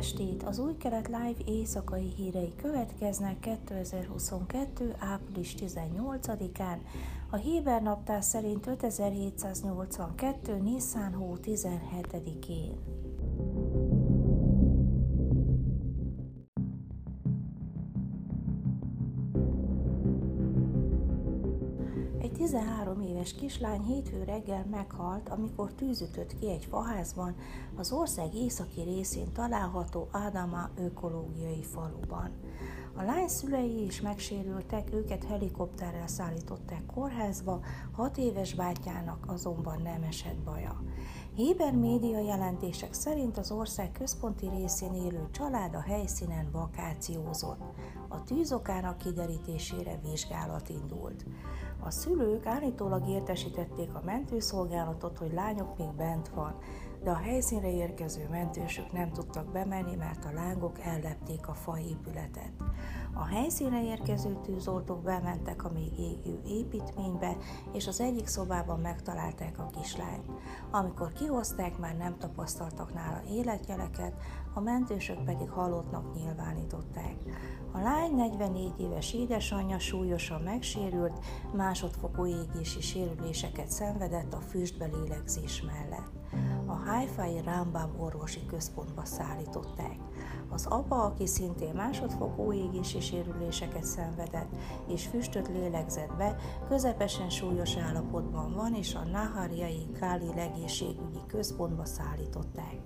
estét! Az új kelet live éjszakai hírei következnek 2022. április 18-án, a Héber naptár szerint 5782. Nissan hó 17-én. 13 éves kislány hétfő reggel meghalt, amikor tűzütött ki egy faházban az ország északi részén található Adama ökológiai faluban. A lány szülei is megsérültek, őket helikopterrel szállították kórházba, hat éves bátyának azonban nem esett baja. Héber média jelentések szerint az ország központi részén élő család a helyszínen vakációzott. A tűzokának kiderítésére vizsgálat indult. A szülők állítólag értesítették a mentőszolgálatot, hogy lányok még bent van, de a helyszínre érkező mentősök nem tudtak bemenni, mert a lángok ellepték a faépületet. A helyszínre érkező tűzoltók bementek a még égő építménybe, és az egyik szobában megtalálták a kislányt. Amikor kihozták, már nem tapasztaltak nála életjeleket, a mentősök pedig halottnak nyilvánították. A lány 44 éves édesanyja súlyosan megsérült, másodfokú égési sérüléseket szenvedett a füstbelélegzés mellett. A Haifai Rambam orvosi központba szállították. Az apa, aki szintén másodfokú égési sérüléseket szenvedett és füstöt lélegzett be, közepesen súlyos állapotban van, és a Nahariai Káli legészségügyi központba szállították.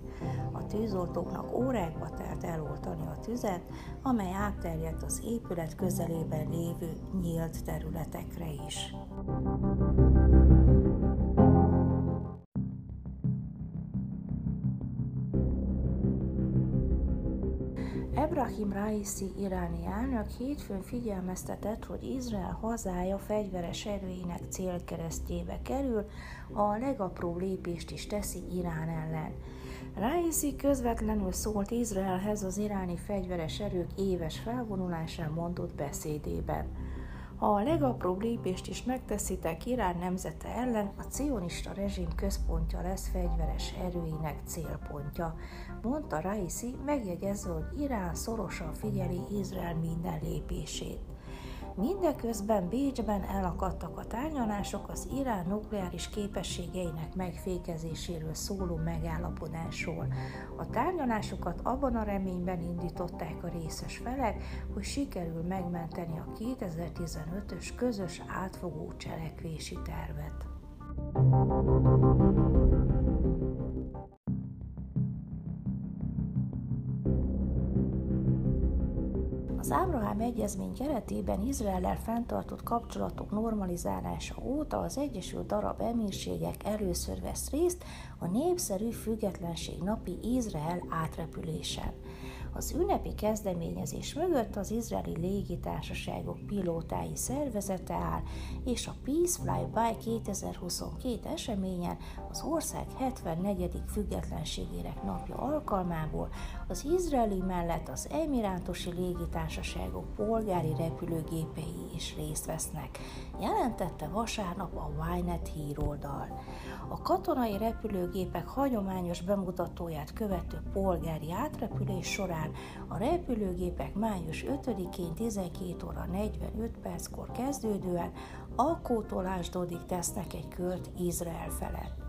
A tűzoltóknak órákba telt eloltani a tüzet, amely átterjedt az épület közelében lévő nyílt területekre is. Ebrahim Raisi iráni elnök hétfőn figyelmeztetett, hogy Izrael hazája fegyveres erőinek célkeresztjébe kerül, a legapróbb lépést is teszi Irán ellen. Raisi közvetlenül szólt Izraelhez az iráni fegyveres erők éves felvonulásán mondott beszédében. A legapróbb lépést is megteszitek Irán nemzete ellen, a cionista rezsim központja lesz fegyveres erőinek célpontja, mondta Raisi, megjegyezve, hogy Irán szorosan figyeli Izrael minden lépését. Mindeközben Bécsben elakadtak a tárgyalások az Irán nukleáris képességeinek megfékezéséről szóló megállapodásról. A tárgyalásokat abban a reményben indították a részes felek, hogy sikerül megmenteni a 2015-ös közös átfogó cselekvési tervet. Az Ábrahám egyezmény keretében Izraellel fenntartott kapcsolatok normalizálása óta az Egyesült Arab Emírségek először vesz részt a népszerű függetlenség napi Izrael átrepülésen. Az ünnepi kezdeményezés mögött az izraeli légitársaságok pilótái szervezete áll, és a Peace Fly By 2022 eseményen az ország 74. függetlenségének napja alkalmából az izraeli mellett az emirátusi légitársaságok polgári repülőgépei is részt vesznek, jelentette vasárnap a Wynet híroldal. A katonai repülőgépek hagyományos bemutatóját követő polgári átrepülés során a repülőgépek május 5-én 12 óra 45 perckor kezdődően Alkótól Ásdódig tesznek egy kört Izrael felett.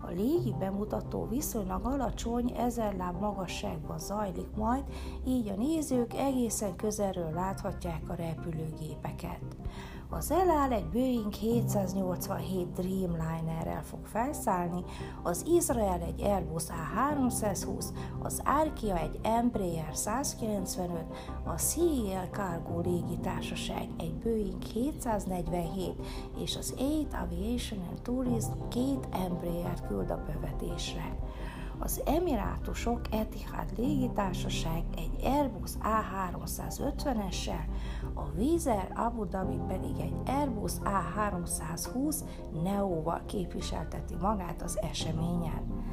A légi bemutató viszonylag alacsony, ezer láb magasságban zajlik majd, így a nézők egészen közelről láthatják a repülőgépeket. Az eláll egy Boeing 787 Dreamliner-rel fog felszállni, az Izrael egy Airbus A320, az Arkia egy Embraer 195, a CEL Cargo légitársaság egy Boeing 747 és az 8 Aviation and Tourism két Embraer küld a bevetésre. Az Emirátusok Etihad légitársaság egy Airbus A350-essel, a Vizer Abu Dhabi pedig egy Airbus A320 Neo-val képviselteti magát az eseményen.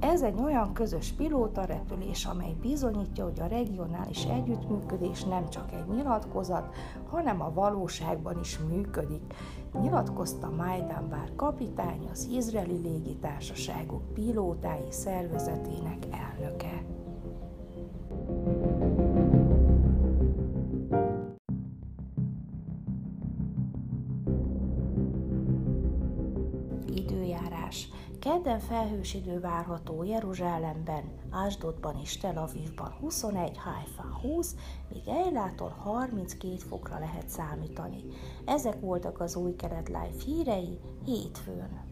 Ez egy olyan közös pilótarepülés, amely bizonyítja, hogy a regionális együttműködés nem csak egy nyilatkozat, hanem a valóságban is működik, nyilatkozta Majdan Bár kapitány, az izraeli légitársaságok pilótái szervezetének elnöke. Kedden felhős idő várható Jeruzsálemben, Ásdodban és Tel Avivban 21, Haifa 20, míg Eiláton 32 fokra lehet számítani. Ezek voltak az új kelet live hírei hétfőn.